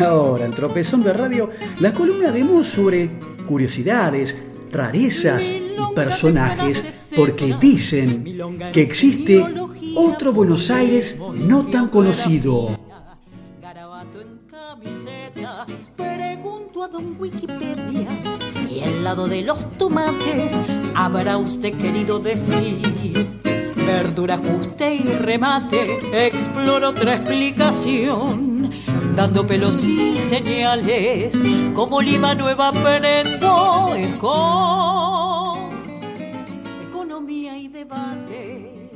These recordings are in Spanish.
Ahora, en Tropezón de Radio, la columna de Mo sobre curiosidades, rarezas y personajes, porque dicen que existe otro Buenos Aires no tan conocido. Pregunto a don Wikipedia y al lado de los tomates habrá usted querido decir verdura, ajuste y remate, exploro otra explicación, dando pelos y señales, como Lima Nueva aprendo con economía y debate.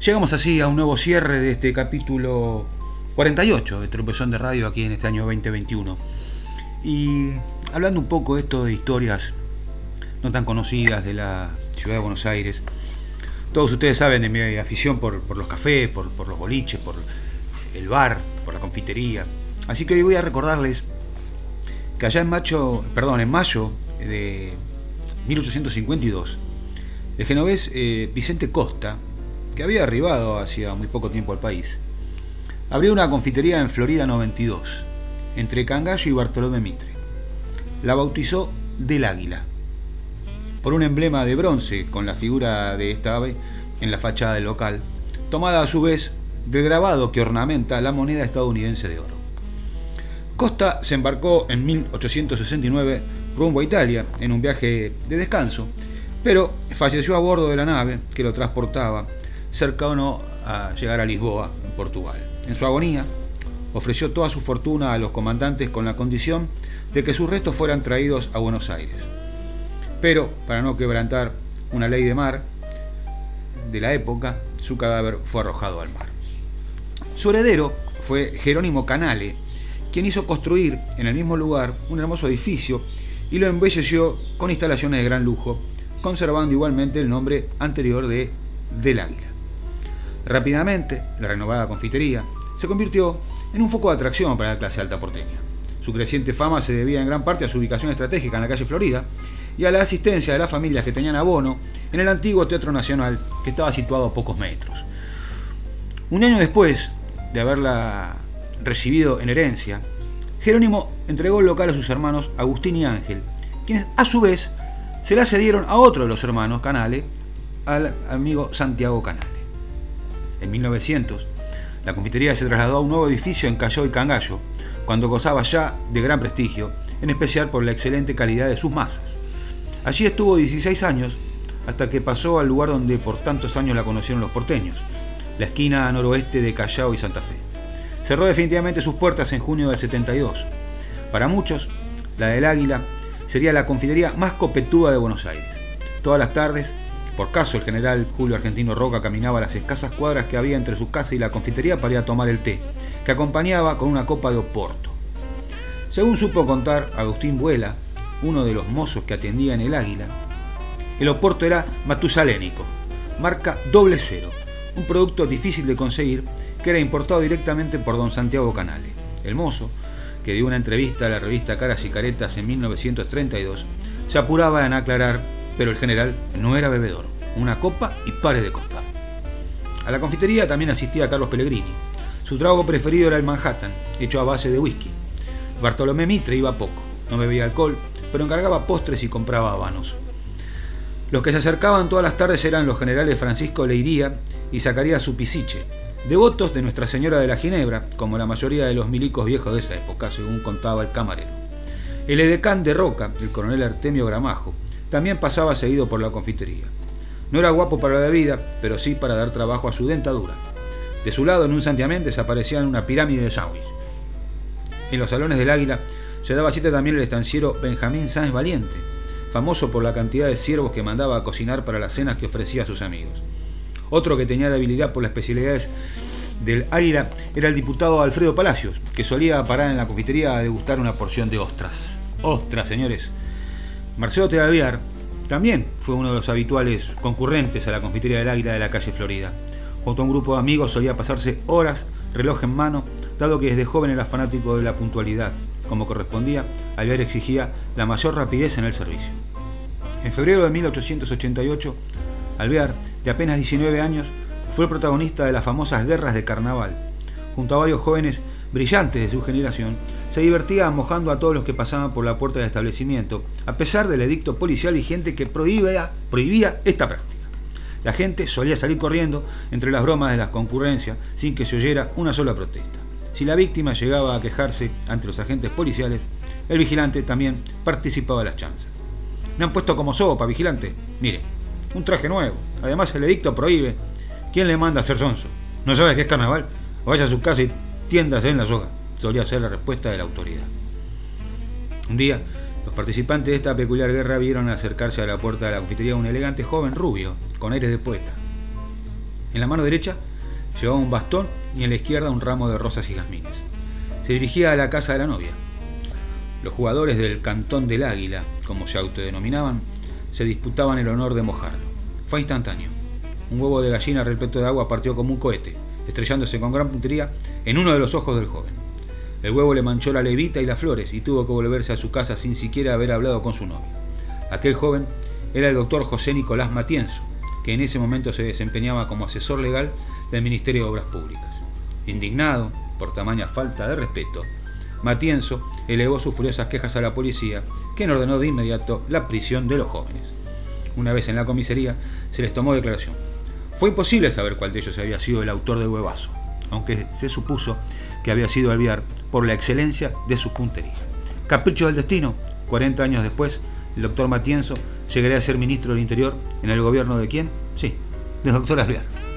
Llegamos así a un nuevo cierre de este capítulo 48 de Tropezón de Radio aquí en este año 2021. Y hablando un poco esto de historias no tan conocidas de la ciudad de Buenos Aires, todos ustedes saben de mi afición por, los cafés, por, los boliches, por el bar, por la confitería. Así que hoy voy a recordarles que allá en, macho, perdón, en mayo de 1852, el genovés eh, Vicente Costa, que había arribado hacía muy poco tiempo al país, abrió una confitería en Florida 92, entre Cangallo y Bartolomé Mitre. La bautizó Del Águila por un emblema de bronce con la figura de esta ave en la fachada del local, tomada a su vez del grabado que ornamenta la moneda estadounidense de oro. Costa se embarcó en 1869 rumbo a Italia en un viaje de descanso, pero falleció a bordo de la nave que lo transportaba, cercano a llegar a Lisboa, en Portugal. En su agonía, ofreció toda su fortuna a los comandantes con la condición de que sus restos fueran traídos a Buenos Aires pero para no quebrantar una ley de mar de la época, su cadáver fue arrojado al mar. Su heredero fue Jerónimo Canale, quien hizo construir en el mismo lugar un hermoso edificio y lo embelleció con instalaciones de gran lujo, conservando igualmente el nombre anterior de Del Águila. Rápidamente, la renovada confitería se convirtió en un foco de atracción para la clase alta porteña. Su creciente fama se debía en gran parte a su ubicación estratégica en la calle Florida y a la asistencia de las familias que tenían abono en el antiguo Teatro Nacional, que estaba situado a pocos metros. Un año después de haberla recibido en herencia, Jerónimo entregó el local a sus hermanos Agustín y Ángel, quienes a su vez se la cedieron a otro de los hermanos Canale, al amigo Santiago Canale. En 1900, la confitería se trasladó a un nuevo edificio en Callao y Cangallo, cuando gozaba ya de gran prestigio, en especial por la excelente calidad de sus masas. Allí estuvo 16 años hasta que pasó al lugar donde por tantos años la conocieron los porteños, la esquina noroeste de Callao y Santa Fe. Cerró definitivamente sus puertas en junio del 72. Para muchos, la del Águila sería la confitería más copetuda de Buenos Aires. Todas las tardes, por caso el general Julio Argentino Roca caminaba las escasas cuadras que había entre su casa y la confitería para ir a tomar el té, que acompañaba con una copa de Oporto. Según supo contar Agustín Vuela, uno de los mozos que atendía en el Águila, el oporto era matusalénico, marca doble cero, un producto difícil de conseguir que era importado directamente por don Santiago Canale. El mozo, que dio una entrevista a la revista Caras y Caretas en 1932, se apuraba en aclarar, pero el general no era bebedor, una copa y pares de costa. A la confitería también asistía Carlos Pellegrini. Su trago preferido era el Manhattan, hecho a base de whisky. Bartolomé Mitre iba poco, no bebía alcohol, pero encargaba postres y compraba habanos. Los que se acercaban todas las tardes eran los generales Francisco Leiría y Zacarías Supisiche, devotos de Nuestra Señora de la Ginebra, como la mayoría de los milicos viejos de esa época, según contaba el camarero. El edecán de Roca, el coronel Artemio Gramajo, también pasaba seguido por la confitería. No era guapo para la bebida, pero sí para dar trabajo a su dentadura. De su lado, en un santiamén, desaparecían una pirámide de sándwich. En los salones del Águila se daba cita también el estanciero Benjamín Sáenz Valiente, famoso por la cantidad de siervos que mandaba a cocinar para las cenas que ofrecía a sus amigos. Otro que tenía debilidad por las especialidades del águila era el diputado Alfredo Palacios, que solía parar en la confitería a degustar una porción de ostras. Ostras, señores. Marcelo Tealviar también fue uno de los habituales concurrentes a la confitería del Águila de la calle Florida. Junto a un grupo de amigos solía pasarse horas, reloj en mano, dado que desde joven era fanático de la puntualidad como correspondía, Alvear exigía la mayor rapidez en el servicio. En febrero de 1888, Alvear, de apenas 19 años, fue el protagonista de las famosas guerras de carnaval. Junto a varios jóvenes brillantes de su generación, se divertían mojando a todos los que pasaban por la puerta del establecimiento, a pesar del edicto policial vigente que prohibía, prohibía esta práctica. La gente solía salir corriendo entre las bromas de las concurrencias sin que se oyera una sola protesta. Si la víctima llegaba a quejarse ante los agentes policiales, el vigilante también participaba de las chanzas. Me han puesto como sopa, vigilante. Mire, un traje nuevo. Además el edicto prohíbe. ¿Quién le manda a hacer sonso? ¿No sabe que es carnaval? Vaya a su casa y tiéndase en la soga. Solía ser la respuesta de la autoridad. Un día, los participantes de esta peculiar guerra vieron acercarse a la puerta de la confitería un elegante joven rubio, con aires de poeta. En la mano derecha llevaba un bastón y en la izquierda un ramo de rosas y jazmines. Se dirigía a la casa de la novia. Los jugadores del Cantón del Águila, como se autodenominaban, se disputaban el honor de mojarlo. Fue instantáneo. Un huevo de gallina repleto de agua partió como un cohete, estrellándose con gran puntería en uno de los ojos del joven. El huevo le manchó la levita y las flores y tuvo que volverse a su casa sin siquiera haber hablado con su novia. Aquel joven era el doctor José Nicolás Matienzo, que en ese momento se desempeñaba como asesor legal del Ministerio de Obras Públicas. Indignado por tamaña falta de respeto, Matienzo elevó sus furiosas quejas a la policía, quien ordenó de inmediato la prisión de los jóvenes. Una vez en la comisaría, se les tomó declaración. Fue imposible saber cuál de ellos había sido el autor del huevazo, aunque se supuso que había sido Alviar por la excelencia de su puntería. Capricho del destino, 40 años después, el doctor Matienzo llegaría a ser ministro del Interior en el gobierno de quién? Sí, del doctor Alviar.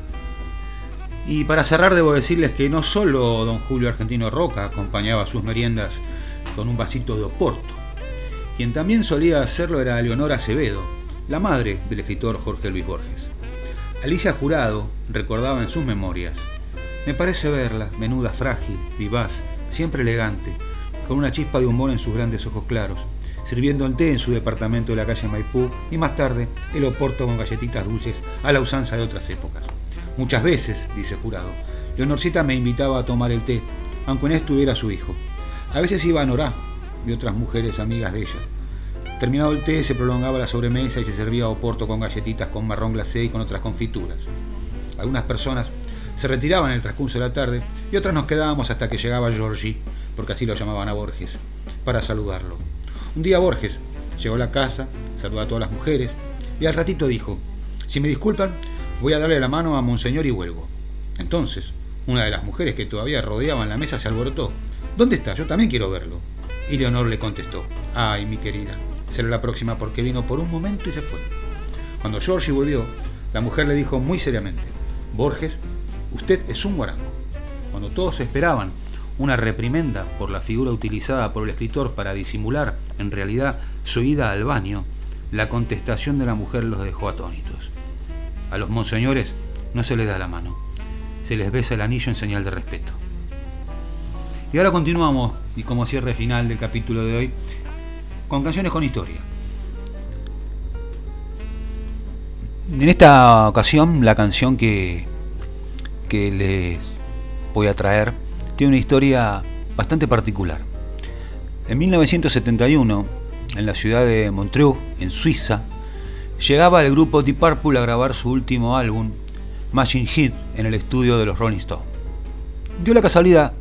Y para cerrar debo decirles que no solo don Julio Argentino Roca acompañaba sus meriendas con un vasito de oporto. Quien también solía hacerlo era Leonora Acevedo, la madre del escritor Jorge Luis Borges. Alicia Jurado recordaba en sus memorias, me parece verla, menuda frágil, vivaz, siempre elegante, con una chispa de humor en sus grandes ojos claros, sirviendo el té en su departamento de la calle Maipú y más tarde el oporto con galletitas dulces a la usanza de otras épocas. Muchas veces, dice Jurado, Leonorcita me invitaba a tomar el té, aunque no estuviera su hijo. A veces iba a Norá y otras mujeres amigas de ella. Terminado el té, se prolongaba la sobremesa y se servía oporto con galletitas con marrón glacé y con otras confituras. Algunas personas se retiraban en el transcurso de la tarde y otras nos quedábamos hasta que llegaba Georgie, porque así lo llamaban a Borges, para saludarlo. Un día Borges llegó a la casa, saludó a todas las mujeres y al ratito dijo, si me disculpan, Voy a darle la mano a Monseñor y vuelvo. Entonces, una de las mujeres que todavía rodeaban la mesa se alborotó. ¿Dónde está? Yo también quiero verlo. Y Leonor le contestó, ay, mi querida, será la próxima porque vino por un momento y se fue. Cuando Georgie volvió, la mujer le dijo muy seriamente, Borges, usted es un guarango. Cuando todos esperaban una reprimenda por la figura utilizada por el escritor para disimular, en realidad, su ida al baño, la contestación de la mujer los dejó atónitos. A los monseñores no se les da la mano, se les besa el anillo en señal de respeto. Y ahora continuamos, y como cierre final del capítulo de hoy, con canciones con historia. En esta ocasión, la canción que, que les voy a traer tiene una historia bastante particular. En 1971, en la ciudad de Montreux, en Suiza, llegaba el grupo Deep Purple a grabar su último álbum, Machine Heat, en el estudio de los Rolling Stones. Dio la casualidad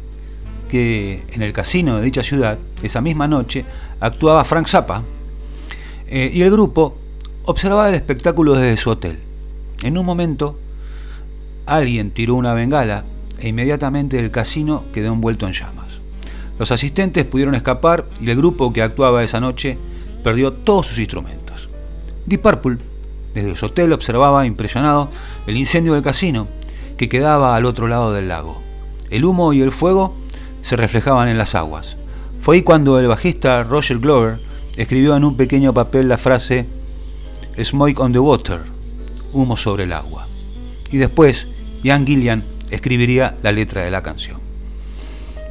que en el casino de dicha ciudad, esa misma noche, actuaba Frank Zappa eh, y el grupo observaba el espectáculo desde su hotel. En un momento, alguien tiró una bengala e inmediatamente el casino quedó envuelto en llamas. Los asistentes pudieron escapar y el grupo que actuaba esa noche perdió todos sus instrumentos. Deep Purple, desde su hotel, observaba impresionado el incendio del casino que quedaba al otro lado del lago. El humo y el fuego se reflejaban en las aguas. Fue ahí cuando el bajista Roger Glover escribió en un pequeño papel la frase Smoke on the water, humo sobre el agua. Y después Ian Gillian escribiría la letra de la canción.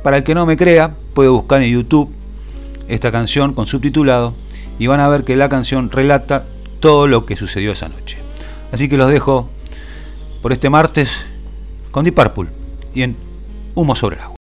Para el que no me crea, puede buscar en YouTube esta canción con subtitulado y van a ver que la canción relata todo lo que sucedió esa noche. Así que los dejo por este martes con Deep Purple y en Humo sobre el agua.